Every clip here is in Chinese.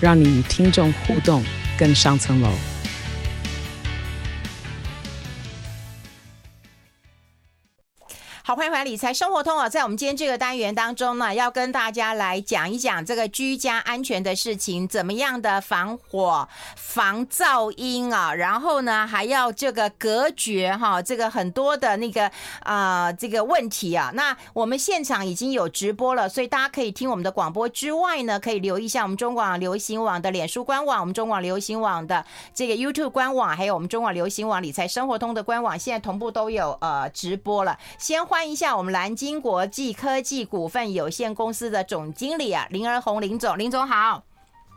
让你与听众互动更上层楼。理财生活通啊！在我们今天这个单元当中呢，要跟大家来讲一讲这个居家安全的事情，怎么样的防火、防噪音啊？然后呢，还要这个隔绝哈，这个很多的那个啊、这个问题啊。那我们现场已经有直播了，所以大家可以听我们的广播之外呢，可以留意一下我们中广流行网的脸书官网，我们中广流行网的这个 YouTube 官网，还有我们中广流行网理财生活通的官网，现在同步都有呃直播了。先。欢迎一下我们蓝鲸国际科技股份有限公司的总经理啊，林儿红林总，林总好。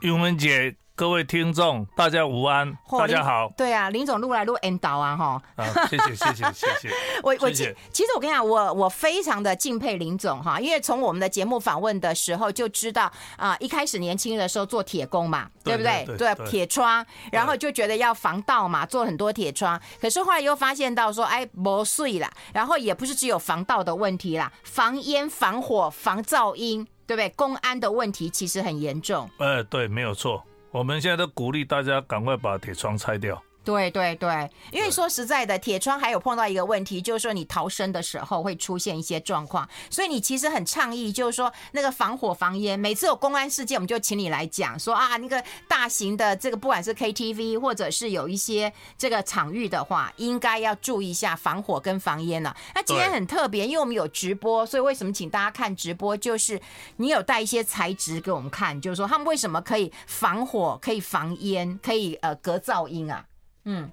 韵文姐。各位听众，大家午安，大家好。对啊，林总录来录 N 导啊，哈。啊，谢谢谢谢谢谢。我我其其实我跟你讲，我我非常的敬佩林总哈，因为从我们的节目访问的时候就知道啊，一开始年轻的时候做铁工嘛，对不对？对，铁窗，然后就觉得要防盗嘛，做很多铁窗。可是后来又发现到说，哎，磨碎了，然后也不是只有防盗的问题啦，防烟、防火、防噪音，对不对？公安的问题其实很严重。呃，对，没有错。我们现在都鼓励大家赶快把铁窗拆掉。对对对，因为说实在的，铁窗还有碰到一个问题，就是说你逃生的时候会出现一些状况，所以你其实很倡议，就是说那个防火防烟，每次有公安事件，我们就请你来讲，说啊，那个大型的这个不管是 KTV 或者是有一些这个场域的话，应该要注意一下防火跟防烟了。那今天很特别，因为我们有直播，所以为什么请大家看直播？就是你有带一些材质给我们看，就是说他们为什么可以防火、可以防烟、可以呃隔噪音啊？嗯，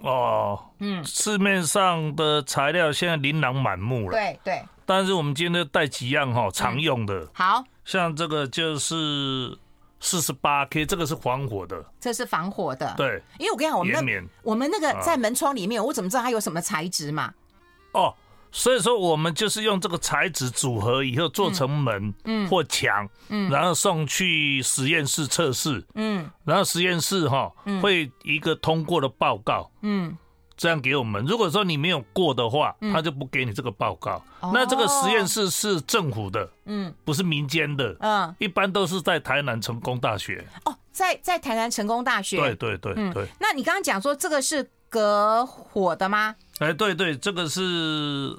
哦，嗯，市面上的材料现在琳琅满目了，对对。但是我们今天带几样哈常用的，好，像这个就是四十八 K，这个是防火的，这是防火的，对。因为我跟你讲，我们那我们那个在门窗里面，我怎么知道它有什么材质嘛？哦。所以说，我们就是用这个材质组合以后做成门，嗯，或墙，嗯，然后送去实验室测试，嗯，然后实验室哈会一个通过的报告，嗯，这样给我们。如果说你没有过的话，他就不给你这个报告。那这个实验室是政府的，嗯，不是民间的，嗯，一般都是在台南成功大学。哦，在在台南成功大学，对对对对。那你刚刚讲说这个是隔火的吗？哎，对对，这个是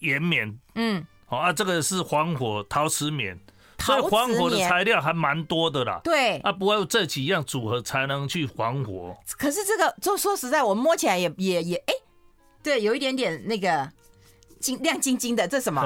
岩棉，嗯，好啊，这个是防火陶瓷棉，所以防火的材料还蛮多的啦。对，啊，不会有这几样组合才能去防火。可是这个，就说实在，我摸起来也也也，哎，对，有一点点那个金亮晶晶的，这什么？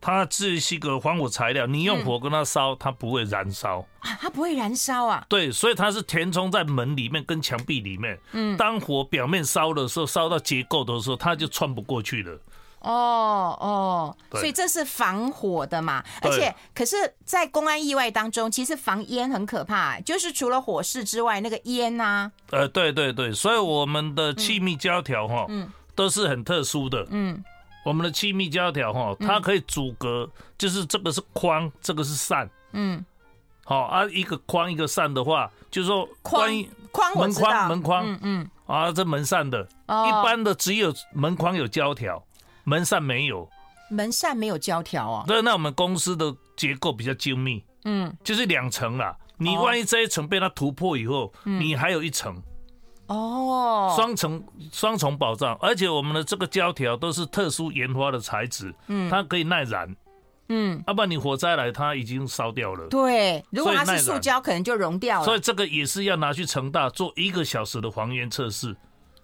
它这是一个防火材料，你用火跟它烧，它不会燃烧啊，它不会燃烧啊。对，所以它是填充在门里面跟墙壁里面。嗯，当火表面烧的时候，烧到结构的时候，它就穿不过去了。哦哦，所以这是防火的嘛？而且，可是，在公安意外当中，其实防烟很可怕，就是除了火势之外，那个烟呐。呃，对对对，所以我们的气密胶条哈，嗯，都是很特殊的，嗯。我们的气密胶条哈，它可以阻隔，就是这个是框，这个是扇，嗯，好啊，一个框一个扇的话，就是说框框门框门框，嗯嗯，啊，这门扇的，一般的只有门框有胶条，门扇没有，门扇没有胶条啊？对，那我们公司的结构比较精密，嗯，就是两层啦，你万一这一层被它突破以后，你还有一层。哦，双重双重保障，而且我们的这个胶条都是特殊研发的材质，嗯，它可以耐燃，嗯，要不然你火灾来，它已经烧掉了。对，如果它是塑胶，可能就融掉了。所以这个也是要拿去成大做一个小时的还原测试。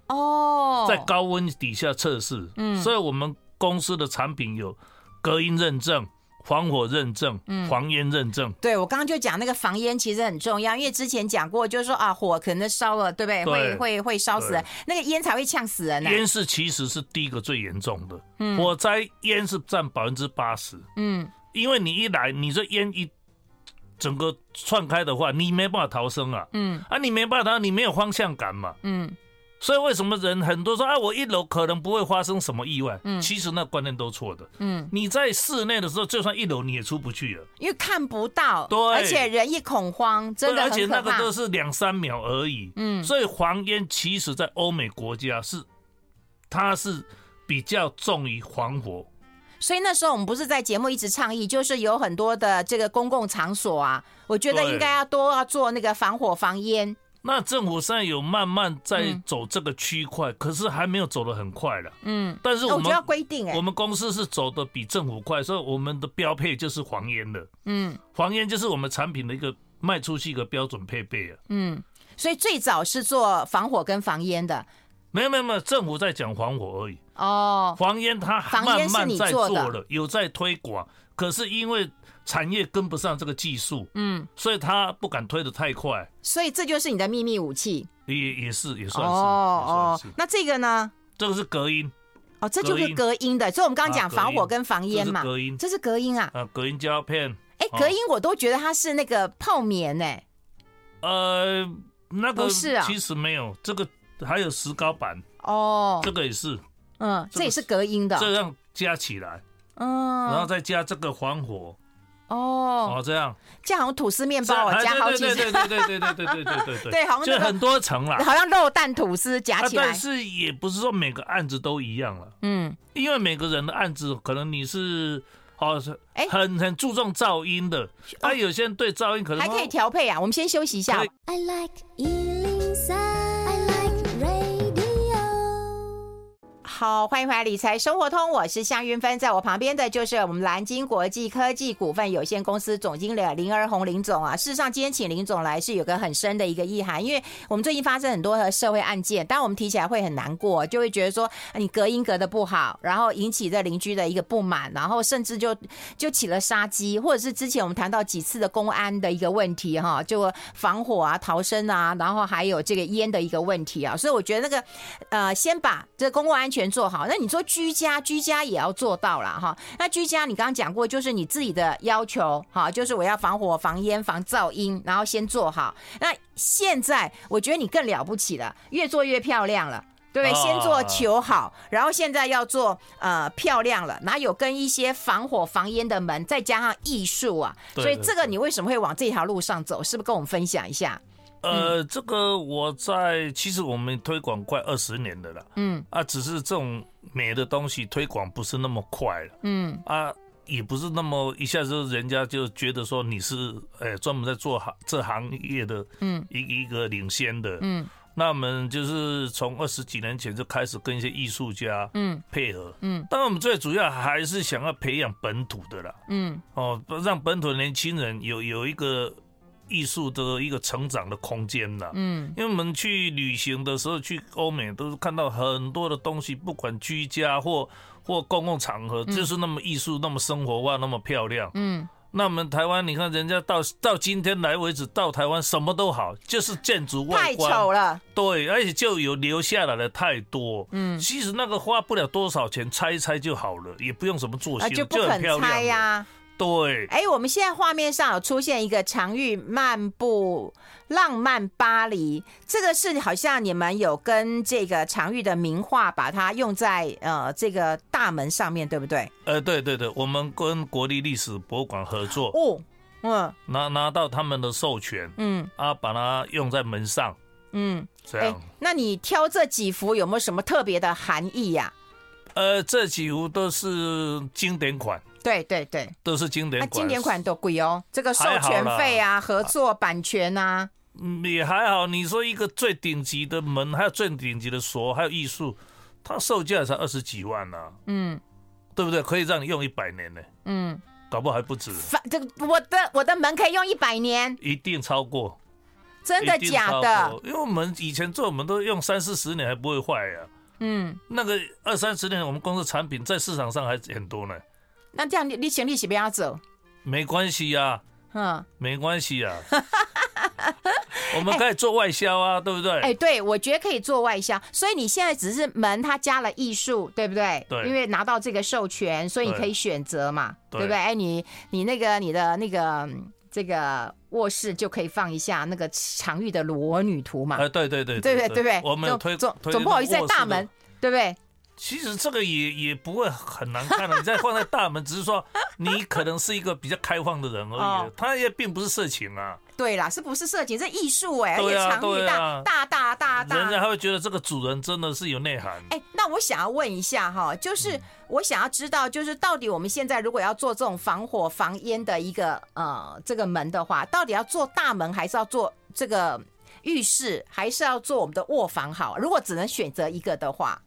哦，在高温底下测试，嗯，所以我们公司的产品有隔音认证。防火认证，防烟认证。嗯、对，我刚刚就讲那个防烟其实很重要，因为之前讲过，就是说啊，火可能烧了，对不对？对会会会烧死人，那个烟才会呛死人呢、啊。烟是其实是第一个最严重的，嗯、火灾烟是占百分之八十。嗯，因为你一来，你这烟一整个窜开的话，你没办法逃生啊。嗯，啊，你没办法逃，你没有方向感嘛。嗯，所以为什么人很多说啊，我一楼可能不会发生什么意外？嗯，其实那观念都错的。嗯，你在室内的时候，就算一楼你也出不去了，因为看不到。对，而且人一恐慌，真的。而且那个都是两三秒而已。嗯，所以黄烟其实在欧美国家是，它是比较重于防火。所以那时候我们不是在节目一直倡议，就是有很多的这个公共场所啊，我觉得应该要多要做那个防火防烟。那政府现在有慢慢在走这个区块，嗯、可是还没有走得很快了。嗯，但是我们我要规定哎，我们公司是走的比政府快，所以我们的标配就是防烟的。嗯，防烟就是我们产品的一个卖出去一个标准配备啊。嗯，所以最早是做防火跟防烟的。没有没有没有，政府在讲防火而已。哦，防烟它慢慢在做了，有在推广，可是因为产业跟不上这个技术，嗯，所以他不敢推的太快。所以这就是你的秘密武器。也也是也算是哦哦。那这个呢？这个是隔音。哦，这就是隔音的。所以我们刚刚讲防火跟防烟嘛。隔音，这是隔音啊。啊，隔音胶片。哎，隔音我都觉得它是那个泡棉哎。呃，那个不是啊，其实没有这个。还有石膏板哦，这个也是，嗯，这也是隔音的，这样加起来，嗯，然后再加这个防火，哦，哦，这样，这样好像吐司面包，加好几层，对对对对对对对对对对对，对，好像就很多层啦，好像肉蛋吐司夹起来，但是也不是说每个案子都一样了，嗯，因为每个人的案子可能你是哦是，哎，很很注重噪音的，啊，有些人对噪音可能还可以调配啊，我们先休息一下。好，欢迎回来理财生活通，我是夏云芬，在我旁边的就是我们蓝鲸国际科技股份有限公司总经理林儿红林总啊。事实上，今天请林总来是有个很深的一个意涵，因为我们最近发生很多的社会案件，当然我们提起来会很难过，就会觉得说你隔音隔的不好，然后引起这邻居的一个不满，然后甚至就就起了杀机，或者是之前我们谈到几次的公安的一个问题哈，就防火啊、逃生啊，然后还有这个烟的一个问题啊，所以我觉得那个呃，先把这公共安全。做好，那你说居家，居家也要做到了哈。那居家你刚刚讲过，就是你自己的要求哈，就是我要防火、防烟、防噪音，然后先做好。那现在我觉得你更了不起了，越做越漂亮了，对不对？先做求好，然后现在要做呃漂亮了，哪有跟一些防火、防烟的门，再加上艺术啊。所以这个你为什么会往这条路上走？是不是跟我们分享一下？呃，这个我在其实我们推广快二十年的了，嗯。啊，只是这种美的东西推广不是那么快了，嗯。啊，也不是那么一下子人家就觉得说你是哎专门在做行这行业的，嗯，一一个领先的，嗯，那我们就是从二十几年前就开始跟一些艺术家，嗯，配合，嗯，但我们最主要还是想要培养本土的啦，嗯。哦，让本土的年轻人有有一个。艺术的一个成长的空间呐，嗯，因为我们去旅行的时候，去欧美都是看到很多的东西，不管居家或或公共场合，就是那么艺术，那么生活化，那么漂亮，嗯。那我们台湾，你看人家到到今天来为止，到台湾什么都好，就是建筑外观。太丑了，对，而且就有留下来的太多，嗯，其实那个花不了多少钱，拆一拆就好了，也不用什么做修，就很漂亮呀。对，哎，我们现在画面上有出现一个常玉漫步浪漫巴黎，这个是好像你们有跟这个常玉的名画，把它用在呃这个大门上面，对不对？呃，对对对，我们跟国立历史博物馆合作哦，嗯，拿拿到他们的授权，嗯，啊，把它用在门上，嗯，这样。那你挑这几幅有没有什么特别的含义呀？呃，这几幅都是经典款。对对对，都是经典款，经典款都贵哦。这个授权费啊，合作版权啊，也还好。你说一个最顶级的门，还有最顶级的锁，还有艺术，它售价才二十几万呢。嗯，对不对？可以让你用一百年呢。嗯，搞不好还不止。这个我的我的门可以用一百年，一定超过。真的假的？因为我们以前做，我们都用三四十年还不会坏呀。嗯，那个二三十年，我们公司产品在市场上还很多呢。那这样你你行李是不要走？没关系呀，嗯，没关系呀。我们可以做外销啊，对不对？哎，对，我觉得可以做外销。所以你现在只是门，它加了艺术，对不对？对。因为拿到这个授权，所以你可以选择嘛，对不对？哎，你你那个你的那个这个卧室就可以放一下那个常玉的裸女图嘛？哎，对对对，对对对对，我们有推总总不好意思在大门，对不对？其实这个也也不会很难看的，你再放在大门，只是说你可能是一个比较开放的人而已，他也并不是色情啊。对啦，是不是色情？这艺术哎，而且常玉大大大大大，人家还会觉得这个主人真的是有内涵。哎，那我想要问一下哈，就是我想要知道，就是到底我们现在如果要做这种防火防烟的一个呃这个门的话，到底要做大门，还是要做这个浴室，还是要做我们的卧房好？如果只能选择一个的话。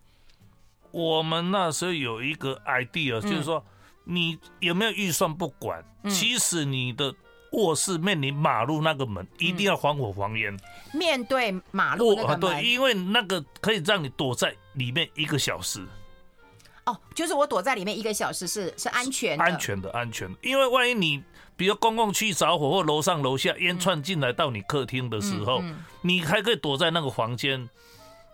我们那时候有一个 idea，就是说，你有没有预算不管，其实你的卧室面临马路那个门一定要防火防烟，面对马路那个门，对，因为那个可以让你躲在里面一个小时。哦，就是我躲在里面一个小时是是安全的，安全的，安全的。因为万一你比如公共区着火或楼上楼下烟窜进来到你客厅的时候，你还可以躲在那个房间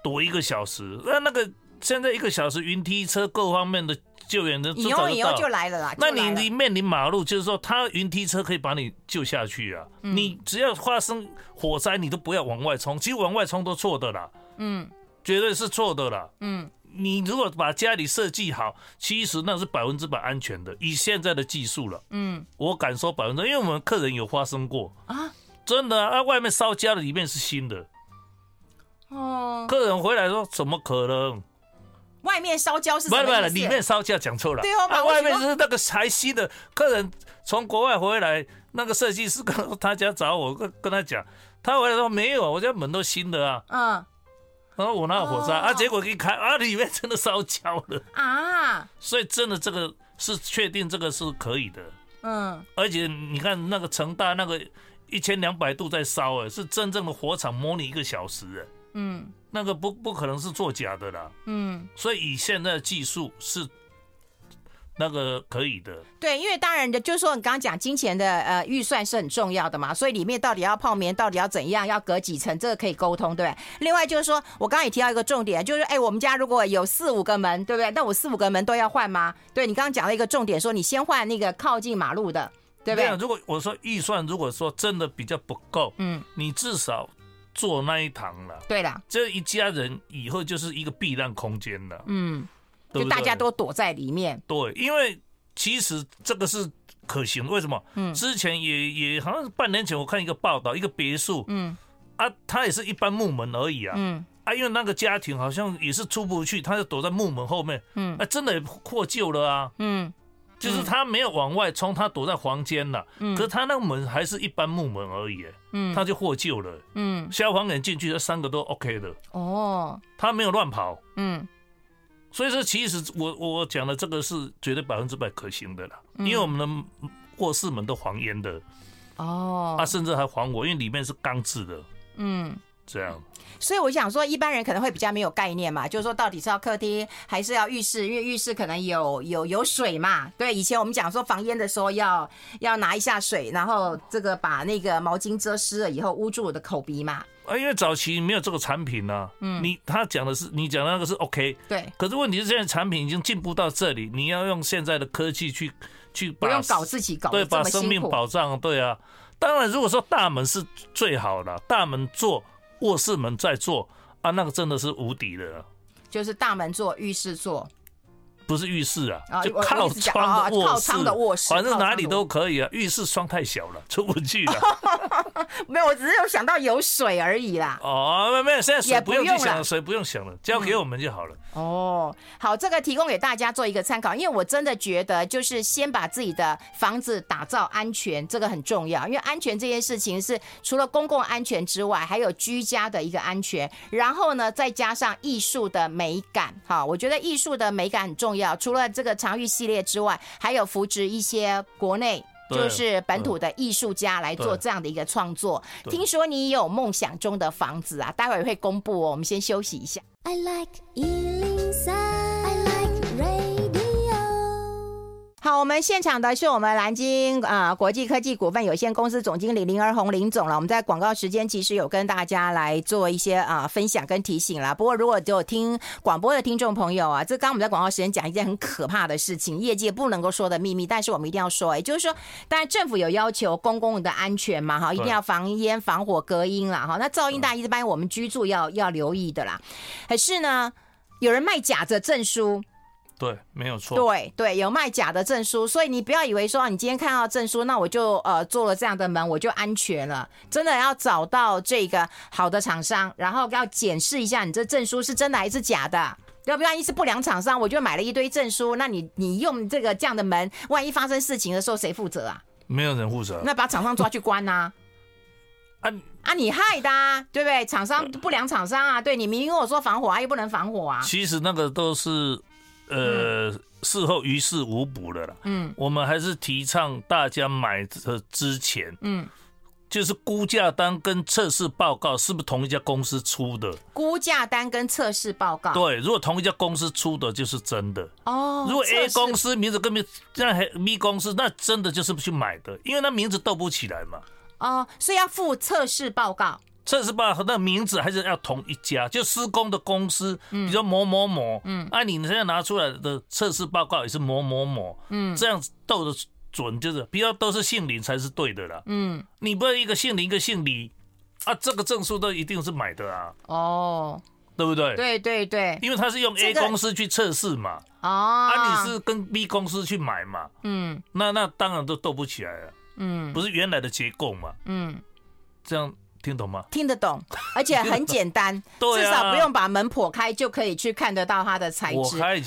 躲一个小时，那那个。现在一个小时云梯车各方面的救援的以后以后就来了啦。那你你面临马路，就是说他云梯车可以把你救下去啊。你只要发生火灾，你都不要往外冲，其实往外冲都错的啦。嗯，绝对是错的啦。嗯，你如果把家里设计好，其实那是百分之百安全的。以现在的技术了，嗯，我敢说百分之，因为我们客人有发生过啊，真的啊，外面烧焦的，里面是新的。哦，客人回来说怎么可能？外面烧焦是什么？不不不，里面烧焦讲错了。对哦，啊，外面是那个还新的。客人从国外回来，那个设计师跟他家找我，跟跟他讲，他回来说没有，我家门都新的啊。嗯。然后我那有火灾啊？结果一开啊，里面真的烧焦了啊。所以真的这个是确定这个是可以的。嗯。而且你看那个成大那个一千两百度在烧，哎，是真正的火场模拟一个小时，哎。嗯。那个不不可能是作假的啦，嗯，所以以现在的技术是那个可以的。对，因为当然的，就是说你刚刚讲金钱的呃预算是很重要的嘛，所以里面到底要泡棉，到底要怎样，要隔几层，这个可以沟通，对不对？另外就是说我刚刚也提到一个重点，就是哎，我们家如果有四五个门，对不对？那我四五个门都要换吗？对，你刚刚讲了一个重点，说你先换那个靠近马路的，对不对？如果我说预算如果说真的比较不够，嗯，你至少。做那一堂了，对了，这一家人以后就是一个避难空间了，嗯，就大家都躲在里面。对，因为其实这个是可行，为什么？嗯，之前也也好像是半年前我看一个报道，一个别墅，嗯，啊，它也是一般木门而已啊，嗯，啊，因为那个家庭好像也是出不去，他就躲在木门后面，嗯，啊，真的也获救了啊，嗯。就是他没有往外冲，他躲在房间了。嗯，可是他那个门还是一般木门而已。嗯，他就获救了。嗯，消防员进去，这三个都 OK 的。哦，他没有乱跑。嗯，所以说其实我我讲的这个是绝对百分之百可行的了，因为我们的卧室门都防烟的。哦，他甚至还防我，因为里面是钢制的。嗯。这样，所以我想说，一般人可能会比较没有概念嘛，就是说到底是要客厅还是要浴室，因为浴室可能有有有水嘛。对，以前我们讲说防烟的时候要要拿一下水，然后这个把那个毛巾遮湿了以后捂住我的口鼻嘛。啊，因为早期没有这个产品呢、啊。嗯，你他讲的是你讲的那个是 OK，对。可是问题是现在产品已经进步到这里，你要用现在的科技去去把不用搞自己搞对，把生命保障。对啊，当然如果说大门是最好的，大门做。卧室门在做啊，那个真的是无敌的，就是大门做，浴室做。不是浴室啊，就靠窗的卧室，反正哪里都可以啊。浴室窗太小了，出不去了。没有，我只是有想到有水而已啦。哦，没有没有，现在水不用去想了，水不用想了，交给我们就好了。哦，好，这个提供给大家做一个参考，因为我真的觉得，就是先把自己的房子打造安全，这个很重要。因为安全这件事情是除了公共安全之外，还有居家的一个安全。然后呢，再加上艺术的美感，哈，我觉得艺术的美感很重要。除了这个常玉系列之外，还有扶植一些国内就是本土的艺术家来做这样的一个创作。听说你有梦想中的房子啊，待会儿会公布哦。我们先休息一下。I like 好，我们现场的是我们蓝鲸啊、呃、国际科技股份有限公司总经理林儿红林总了。我们在广告时间其实有跟大家来做一些啊、呃、分享跟提醒啦。不过如果只有听广播的听众朋友啊，这刚刚我们在广告时间讲一件很可怕的事情，业界不能够说的秘密，但是我们一定要说，也就是说，当然政府有要求公共的安全嘛，哈，一定要防烟、防火、隔音啦，哈。那噪音大一般我们居住要要留意的啦。可是呢，有人卖假的证书。对，没有错。对对，有卖假的证书，所以你不要以为说你今天看到证书，那我就呃做了这样的门，我就安全了。真的要找到这个好的厂商，然后要检视一下你这证书是真的还是假的。要不然一是不良厂商，我就买了一堆证书，那你你用这个这样的门，万一发生事情的时候，谁负责啊？没有人负责。那把厂商抓去关呐、啊？啊啊，你害的、啊，对不对？厂商不良厂商啊，对你明明跟我说防火啊，又不能防火啊。其实那个都是。呃，事后于事无补了啦。嗯，我们还是提倡大家买的之前，嗯，就是估价单跟测试报告是不是同一家公司出的？估价单跟测试报告，对，如果同一家公司出的就是真的。哦，如果 A 公司名字跟 B 那 B 公司，那真的就是去买的，因为那名字斗不起来嘛。哦，所以要附测试报告。测试报告那名字还是要同一家，就施工的公司，比如说某某某，嗯，啊，你现在拿出来的测试报告也是某某某，嗯，这样斗的准，就是比较都是姓林才是对的啦，嗯，你不要一个姓林一个姓李，啊，这个证书都一定是买的啊，哦，对不对？对对对，因为他是用 A 公司去测试嘛，哦，啊，你是跟 B 公司去买嘛，嗯，那那当然都斗不起来了，嗯，不是原来的结构嘛，嗯，这样。听懂吗？听得懂，而且很简单，至少不用把门破开就可以去看得到它的材质。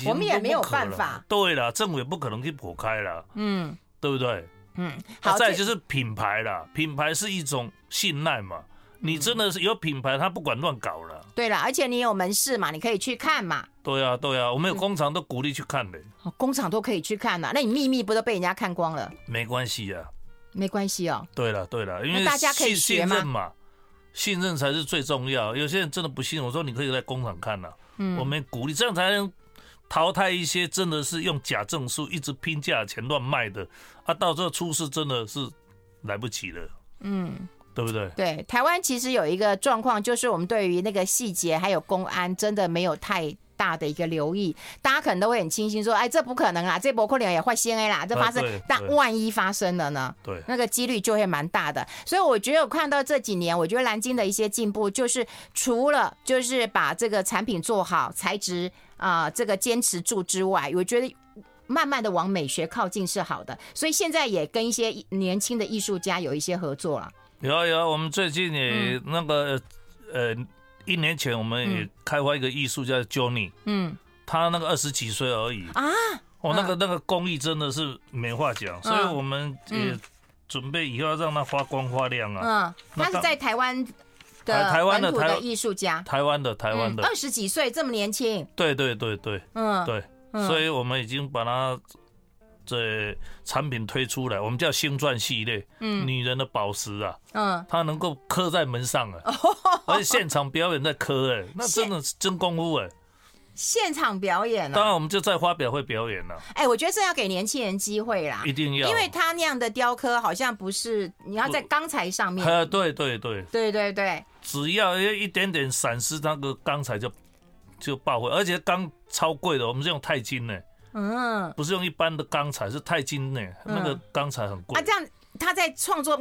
我们也没有办法。对了，政府也不可能去破开了。嗯，对不对？嗯，好。再就是品牌了，品牌是一种信赖嘛。你真的是有品牌，他不管乱搞了。对了，而且你有门市嘛，你可以去看嘛。对啊，对啊，我们有工厂都鼓励去看的。工厂都可以去看呐，那你秘密不都被人家看光了？没关系啊，没关系哦。对了，对了，因为大家可以学嘛。信任才是最重要。有些人真的不信，我说你可以在工厂看呐、啊。嗯，我们鼓励，这样才能淘汰一些真的是用假证书一直拼价钱乱卖的。啊，到时候出事真的是来不及了。嗯，对不对？对，台湾其实有一个状况，就是我们对于那个细节还有公安，真的没有太。大的一个留意，大家可能都会很轻心说，哎，这不可能啊，这波可能也会先 A 啦，这发生，但万一发生了呢？对，那个几率就会蛮大的。所以我觉得我看到这几年，我觉得蓝鲸的一些进步，就是除了就是把这个产品做好，材质啊、呃，这个坚持住之外，我觉得慢慢的往美学靠近是好的。所以现在也跟一些年轻的艺术家有一些合作了。有有，我们最近也那个、嗯、呃。一年前，我们也开发一个艺术家 Johnny，嗯，他那个二十几岁而已。啊，哦，那个那个工艺真的是没话讲，所以我们也准备以后要让他发光发亮啊。嗯，他是在台湾的台湾的台艺术家，台湾的台湾的。二十几岁这么年轻，对对对对，嗯。对，所以我们已经把他。这产品推出来，我们叫星钻系列，嗯，女人的宝石啊，嗯，它能够刻在门上啊，而且现场表演在刻，哎，那真的是真功夫哎，现场表演啊，当然我们就在发表会表演了，哎，我觉得这要给年轻人机会啦，一定要，因为他那样的雕刻好像不是你要在钢材上面，呃，对对对，对对对，只要一点点闪失，那个钢材就就爆毁，而且钢超贵的，我们是用钛金呢。嗯，不是用一般的钢材，是钛金呢，那个钢材很贵。啊，这样他在创作，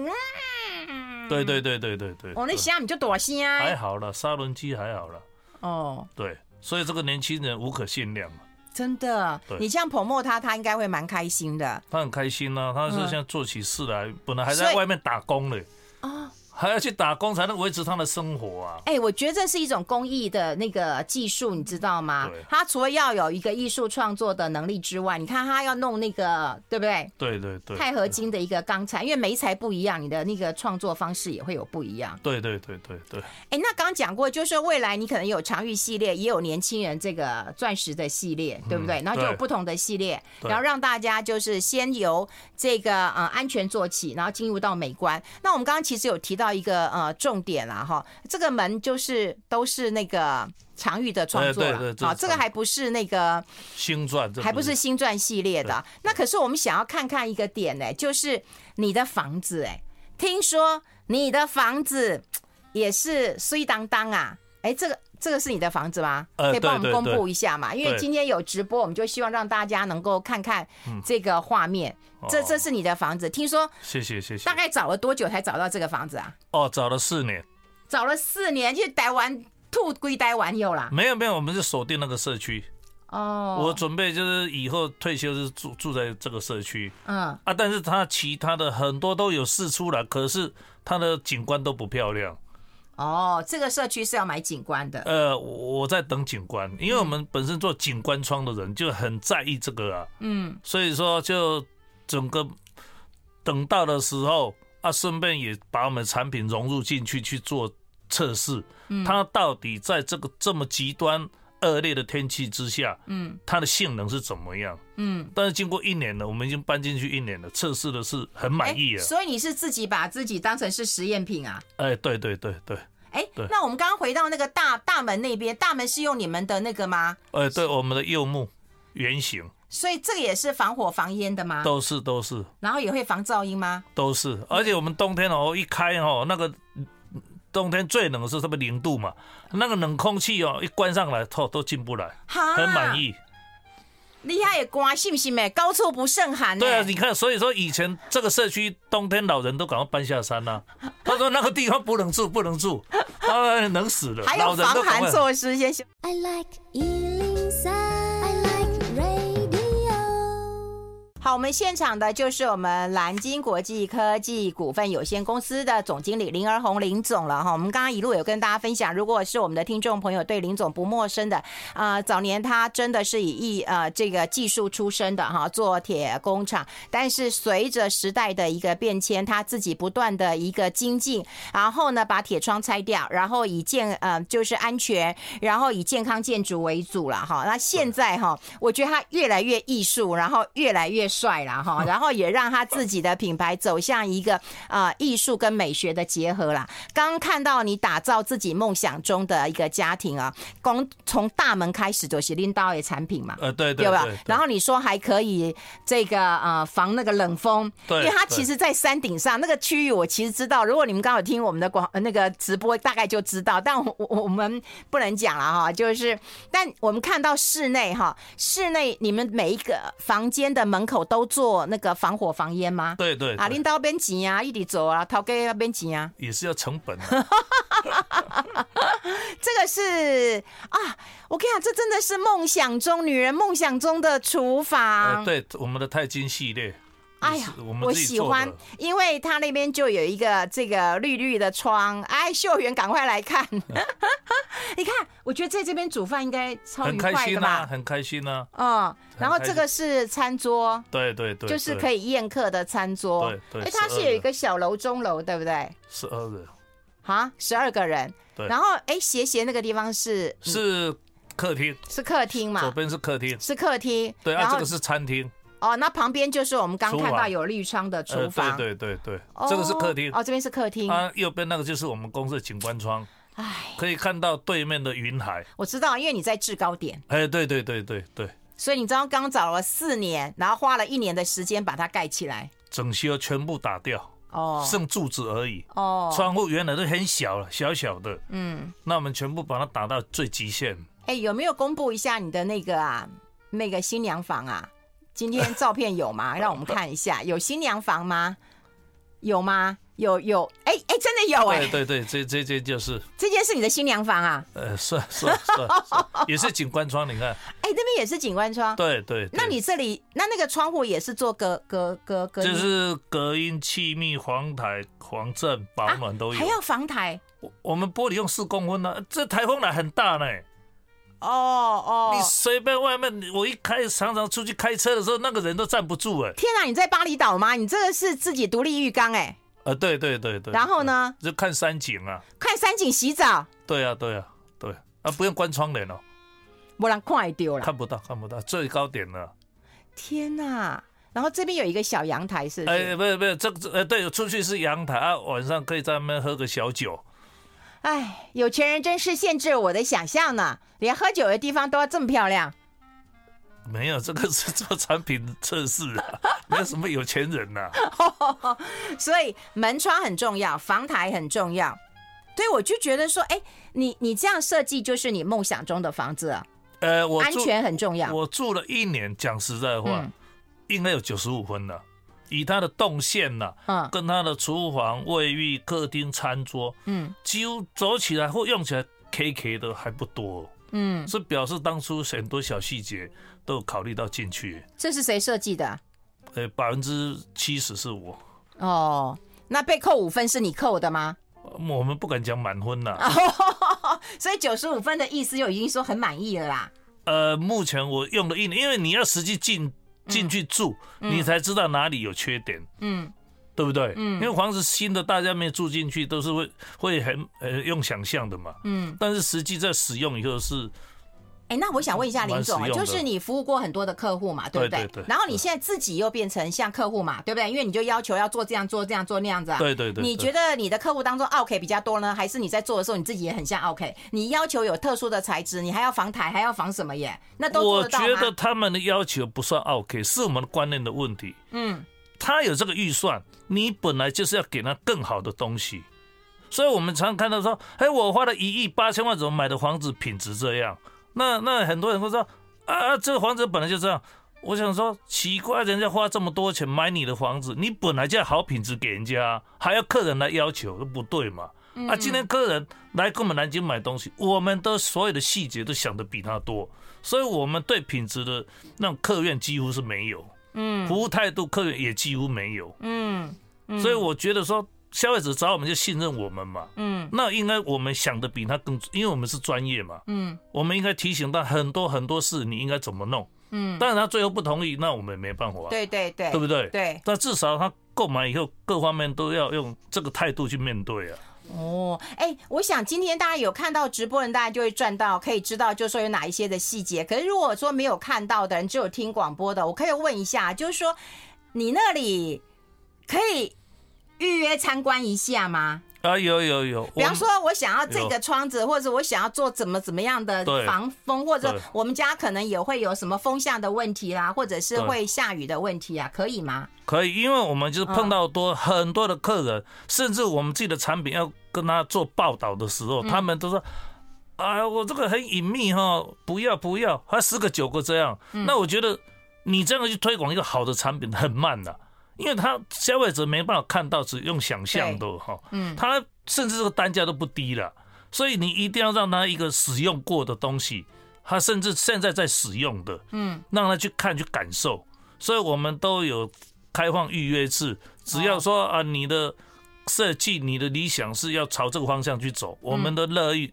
嗯，对对对对对对。哦，那虾你就多心啊？还好了，砂轮机还好了。哦，对，所以这个年轻人无可限量嘛。真的，你这样 promote 他，他应该会蛮开心的。他很开心啊，他是现在做起事来，本来还在外面打工嘞。啊。还要去打工才能维持他的生活啊！哎，我觉得这是一种工艺的那个技术，你知道吗？他除了要有一个艺术创作的能力之外，你看他要弄那个，对不对？对对对。钛合金的一个钢材，因为煤材不一样，你的那个创作方式也会有不一样。对对对对对。哎，那刚刚讲过，就是说未来你可能有长玉系列，也有年轻人这个钻石的系列，对不对？然后就有不同的系列，然后让大家就是先由这个呃安全做起，然后进入到美观。那我们刚刚其实有提到。到一个呃重点了哈，这个门就是都是那个常玉的创作了，啊，这个还不是那个星钻，还不是星钻系列的。那可是我们想要看看一个点呢，就是你的房子哎，听说你的房子也是碎当当啊，哎，这个。这个是你的房子吗？可以帮我们公布一下嘛？因为今天有直播，我们就希望让大家能够看看这个画面。这这是你的房子，听说？谢谢谢谢。大概找了多久才找到这个房子啊？哦，找了四年。找了四年，就待完兔归待完有啦。没有没有，我们是锁定那个社区。哦。我准备就是以后退休是住住在这个社区。嗯。啊，但是他其他的很多都有试出来，可是他的景观都不漂亮。哦，这个社区是要买景观的。呃，我在等景观，因为我们本身做景观窗的人就很在意这个啊。嗯，所以说就整个等到的时候啊，顺便也把我们产品融入进去去做测试。嗯，它到底在这个这么极端恶劣的天气之下，嗯，它的性能是怎么样？嗯，但是经过一年了，我们已经搬进去一年了，测试的是很满意啊。所以你是自己把自己当成是实验品啊？哎，对对对对。哎，那我们刚刚回到那个大大门那边，大门是用你们的那个吗？哎，对，我们的柚木圆形。所以这个也是防火防烟的吗？都是都是。然后也会防噪音吗？都是，而且我们冬天哦一开哦，那个冬天最冷的时候，特别零度嘛，那个冷空气哦一关上来，透都进不来，很满意。厉害的关信不信没？高处不胜寒。对啊，你看，所以说以前这个社区冬天老人都赶快搬下山呐。他说那个地方不能住，不能住，啊，冷死了。还有防寒措施，先生。好，我们现场的就是我们蓝鲸国际科技股份有限公司的总经理林儿红林总了哈。我们刚刚一路有跟大家分享，如果是我们的听众朋友对林总不陌生的，啊，早年他真的是以艺呃这个技术出身的哈，做铁工厂，但是随着时代的一个变迁，他自己不断的一个精进，然后呢把铁窗拆掉，然后以健呃就是安全，然后以健康建筑为主了哈。那现在哈，我觉得他越来越艺术，然后越来越。帅啦哈，然后也让他自己的品牌走向一个啊艺术跟美学的结合啦。刚看到你打造自己梦想中的一个家庭啊，光从大门开始就是拎刀的产品嘛，呃对对对，然后你说还可以这个呃防那个冷风，对，因为它其实在山顶上那个区域，我其实知道。如果你们刚好听我们的广那个直播，大概就知道。但我我们不能讲了哈，就是但我们看到室内哈，室内你们每一个房间的门口。都做那个防火防烟吗？对对，对啊，领导边钱啊，一直走啊，头家要边钱啊，也是要成本、啊。这个是啊，我跟你讲，这真的是梦想中女人梦想中的厨房。呃、对，我们的钛金系列。哎呀，我喜欢，因为他那边就有一个这个绿绿的窗。哎，秀媛，赶快来看！你看，我觉得在这边煮饭应该超愉快的吧？很开心啊！嗯，然后这个是餐桌，对对对，就是可以宴客的餐桌。对对，哎，它是有一个小楼中楼，对不对？十二个。好，十二个人。对。然后，哎，斜斜那个地方是是客厅，是客厅嘛？左边是客厅，是客厅。对啊，这个是餐厅。哦，那旁边就是我们刚看到有绿窗的厨房，呃、对对对对，这个是客厅。哦，这边是客厅。啊，右边那个就是我们公司的景观窗，哎，可以看到对面的云海。我知道，因为你在制高点。哎，对对对对对。所以你知道刚找了四年，然后花了一年的时间把它盖起来，整修全部打掉，哦，剩柱子而已。哦，窗户原来都很小了，小小的。嗯，那我们全部把它打到最极限。哎，有没有公布一下你的那个啊，那个新娘房啊？今天照片有吗？让我们看一下，有新娘房吗？有吗？有有，哎哎，真的有哎！对对对，这这间就是这间是你的新娘房啊？呃，是是是，也是景观窗，你看，哎，那边也是景观窗。对对，那你这里那那个窗户也是做隔隔隔隔，就是隔音、气密、防台、防震、保暖都有，还要防台。我我们玻璃用四公分呢，这台风来很大呢。哦哦，你随便外面，我一开常常出去开车的时候，那个人都站不住哎！天哪，你在巴厘岛吗？你这个是自己独立浴缸哎？呃，对对对对。然后呢？就看山景啊。看山景洗澡。对啊对啊对啊，不用关窗帘哦。不然快丢了。看不到看不到最高点了。天哪！然后这边有一个小阳台，是不是？哎，不是不是，这个呃对，出去是阳台啊，晚上可以在那边喝个小酒。哎，有钱人真是限制我的想象呢，连喝酒的地方都要这么漂亮。没有，这个是做产品测试啊，没有什么有钱人呐、啊。所以门窗很重要，房台很重要。对，我就觉得说，哎，你你这样设计就是你梦想中的房子啊。呃，我安全很重要。我住了一年，讲实在话，嗯、应该有九十五分了。以它的动线呐、啊，嗯，跟它的厨房、卫浴、客厅、餐桌，嗯，几乎走起来或用起来 K K 的还不多。嗯，是表示当初很多小细节都有考虑到进去。这是谁设计的？呃，百分之七十是我。哦，那被扣五分是你扣的吗？我们不敢讲满分呐。所以九十五分的意思就已经说很满意了啦。呃，目前我用了一年，因为你要实际进进去住，嗯、你才知道哪里有缺点。嗯。对不对？嗯，因为房子新的，大家没住进去，都是会会很呃用想象的嘛。嗯，但是实际在使用以后是，哎，那我想问一下林总啊，就是你服务过很多的客户嘛，对不对？对对对。然后你现在自己又变成像客户嘛，对不对？因为你就要求要做这样做这样做那样子啊。对对对。你觉得你的客户当中 OK 比较多呢，还是你在做的时候你自己也很像 OK？你要求有特殊的材质，你还要防台，还要防什么耶？那都？我觉得他们的要求不算 OK，是我们的观念的问题。嗯。他有这个预算，你本来就是要给他更好的东西，所以我们常常看到说，哎，我花了一亿八千万，怎么买的房子品质这样？那那很多人会说，啊，这个房子本来就这样。我想说，奇怪，人家花这么多钱买你的房子，你本来就要好品质给人家，还要客人来要求，不对嘛？啊，今天客人来跟我们南京买东西，我们的所有的细节都想的比他多，所以我们对品质的那种客怨几乎是没有。嗯，服务态度，客人也几乎没有。嗯，嗯，所以我觉得说，消费者找我们就信任我们嘛。嗯，那应该我们想的比他更，因为我们是专业嘛。嗯，我们应该提醒他很多很多事，你应该怎么弄。嗯，但是他最后不同意，那我们也没办法。对对对，对不对？对。但至少他购买以后，各方面都要用这个态度去面对啊。哦，哎，我想今天大家有看到直播人，大家就会赚到，可以知道，就是说有哪一些的细节。可是如果说没有看到的人，只有听广播的，我可以问一下，就是说你那里可以预约参观一下吗？啊，有有有。比方说，我想要这个窗子，或者我想要做怎么怎么样的防风，或者我们家可能也会有什么风向的问题啦，或者是会下雨的问题啊，可以吗？可以，因为我们就是碰到多很多的客人，甚至我们自己的产品要跟他做报道的时候，他们都说：“哎呀，我这个很隐秘哈，不要不要，还十个九个这样。”那我觉得你这样去推广一个好的产品很慢的。因为他消费者没办法看到，只用想象的哈，嗯，他甚至这个单价都不低了，所以你一定要让他一个使用过的东西，他甚至现在在使用的，嗯，让他去看去感受，所以我们都有开放预约制，只要说啊，你的设计、你的理想是要朝这个方向去走，我们都乐意。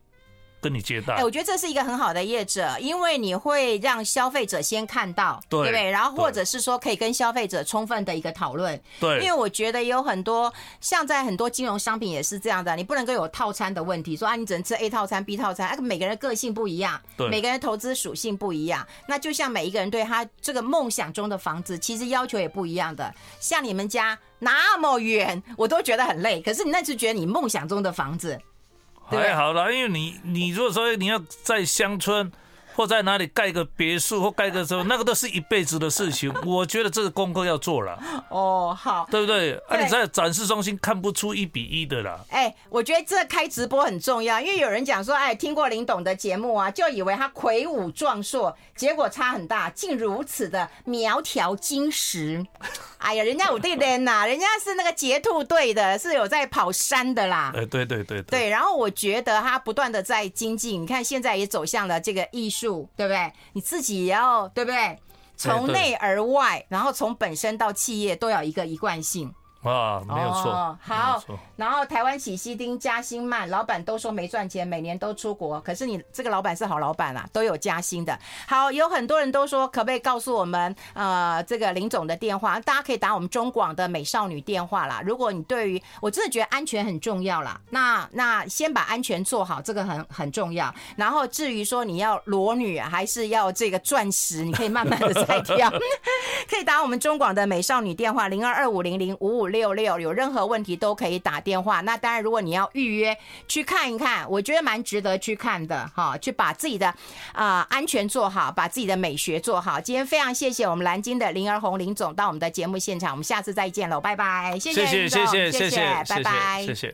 跟你接待，哎，我觉得这是一个很好的业者，因为你会让消费者先看到，对，对不对？然后或者是说可以跟消费者充分的一个讨论，对。因为我觉得有很多像在很多金融商品也是这样的，你不能够有套餐的问题，说啊，你只能吃 A 套餐、B 套餐，哎，每个人个性不一样，对，每个人投资属性不一样，那就像每一个人对他这个梦想中的房子，其实要求也不一样的。像你们家那么远，我都觉得很累，可是你那次觉得你梦想中的房子。还好啦，因为你你如果说你要在乡村。或在哪里盖个别墅，或盖个什么，那个都是一辈子的事情。我觉得这个功课要做了。哦，好，对不对？啊，你在展示中心看不出一比一的啦。哎，我觉得这开直播很重要，因为有人讲说，哎，听过林董的节目啊，就以为他魁梧壮硕，结果差很大，竟如此的苗条精实。哎呀，人家有对联呐，人家是那个捷兔队的，是有在跑山的啦。哎，对对对对。对，然后我觉得他不断的在精进，你看现在也走向了这个艺术。对不对？你自己也要对不对？从内而外，然后从本身到企业都要一个一贯性。啊，没有错、哦。好，然后台湾起西丁加薪慢，老板都说没赚钱，每年都出国。可是你这个老板是好老板啊，都有加薪的。好，有很多人都说，可不可以告诉我们，呃，这个林总的电话？大家可以打我们中广的美少女电话啦。如果你对于我真的觉得安全很重要啦，那那先把安全做好，这个很很重要。然后至于说你要裸女还是要这个钻石，你可以慢慢的再挑。可以打我们中广的美少女电话零二二五零零五五六六有任何问题都可以打电话那当然如果你要预约去看一看我觉得蛮值得去看的哈去把自己的啊安全做好把自己的美学做好。今天非常谢谢我们南京的林儿红林总到我们的节目现场我们下次再见喽拜拜。谢谢谢谢拜拜。谢谢。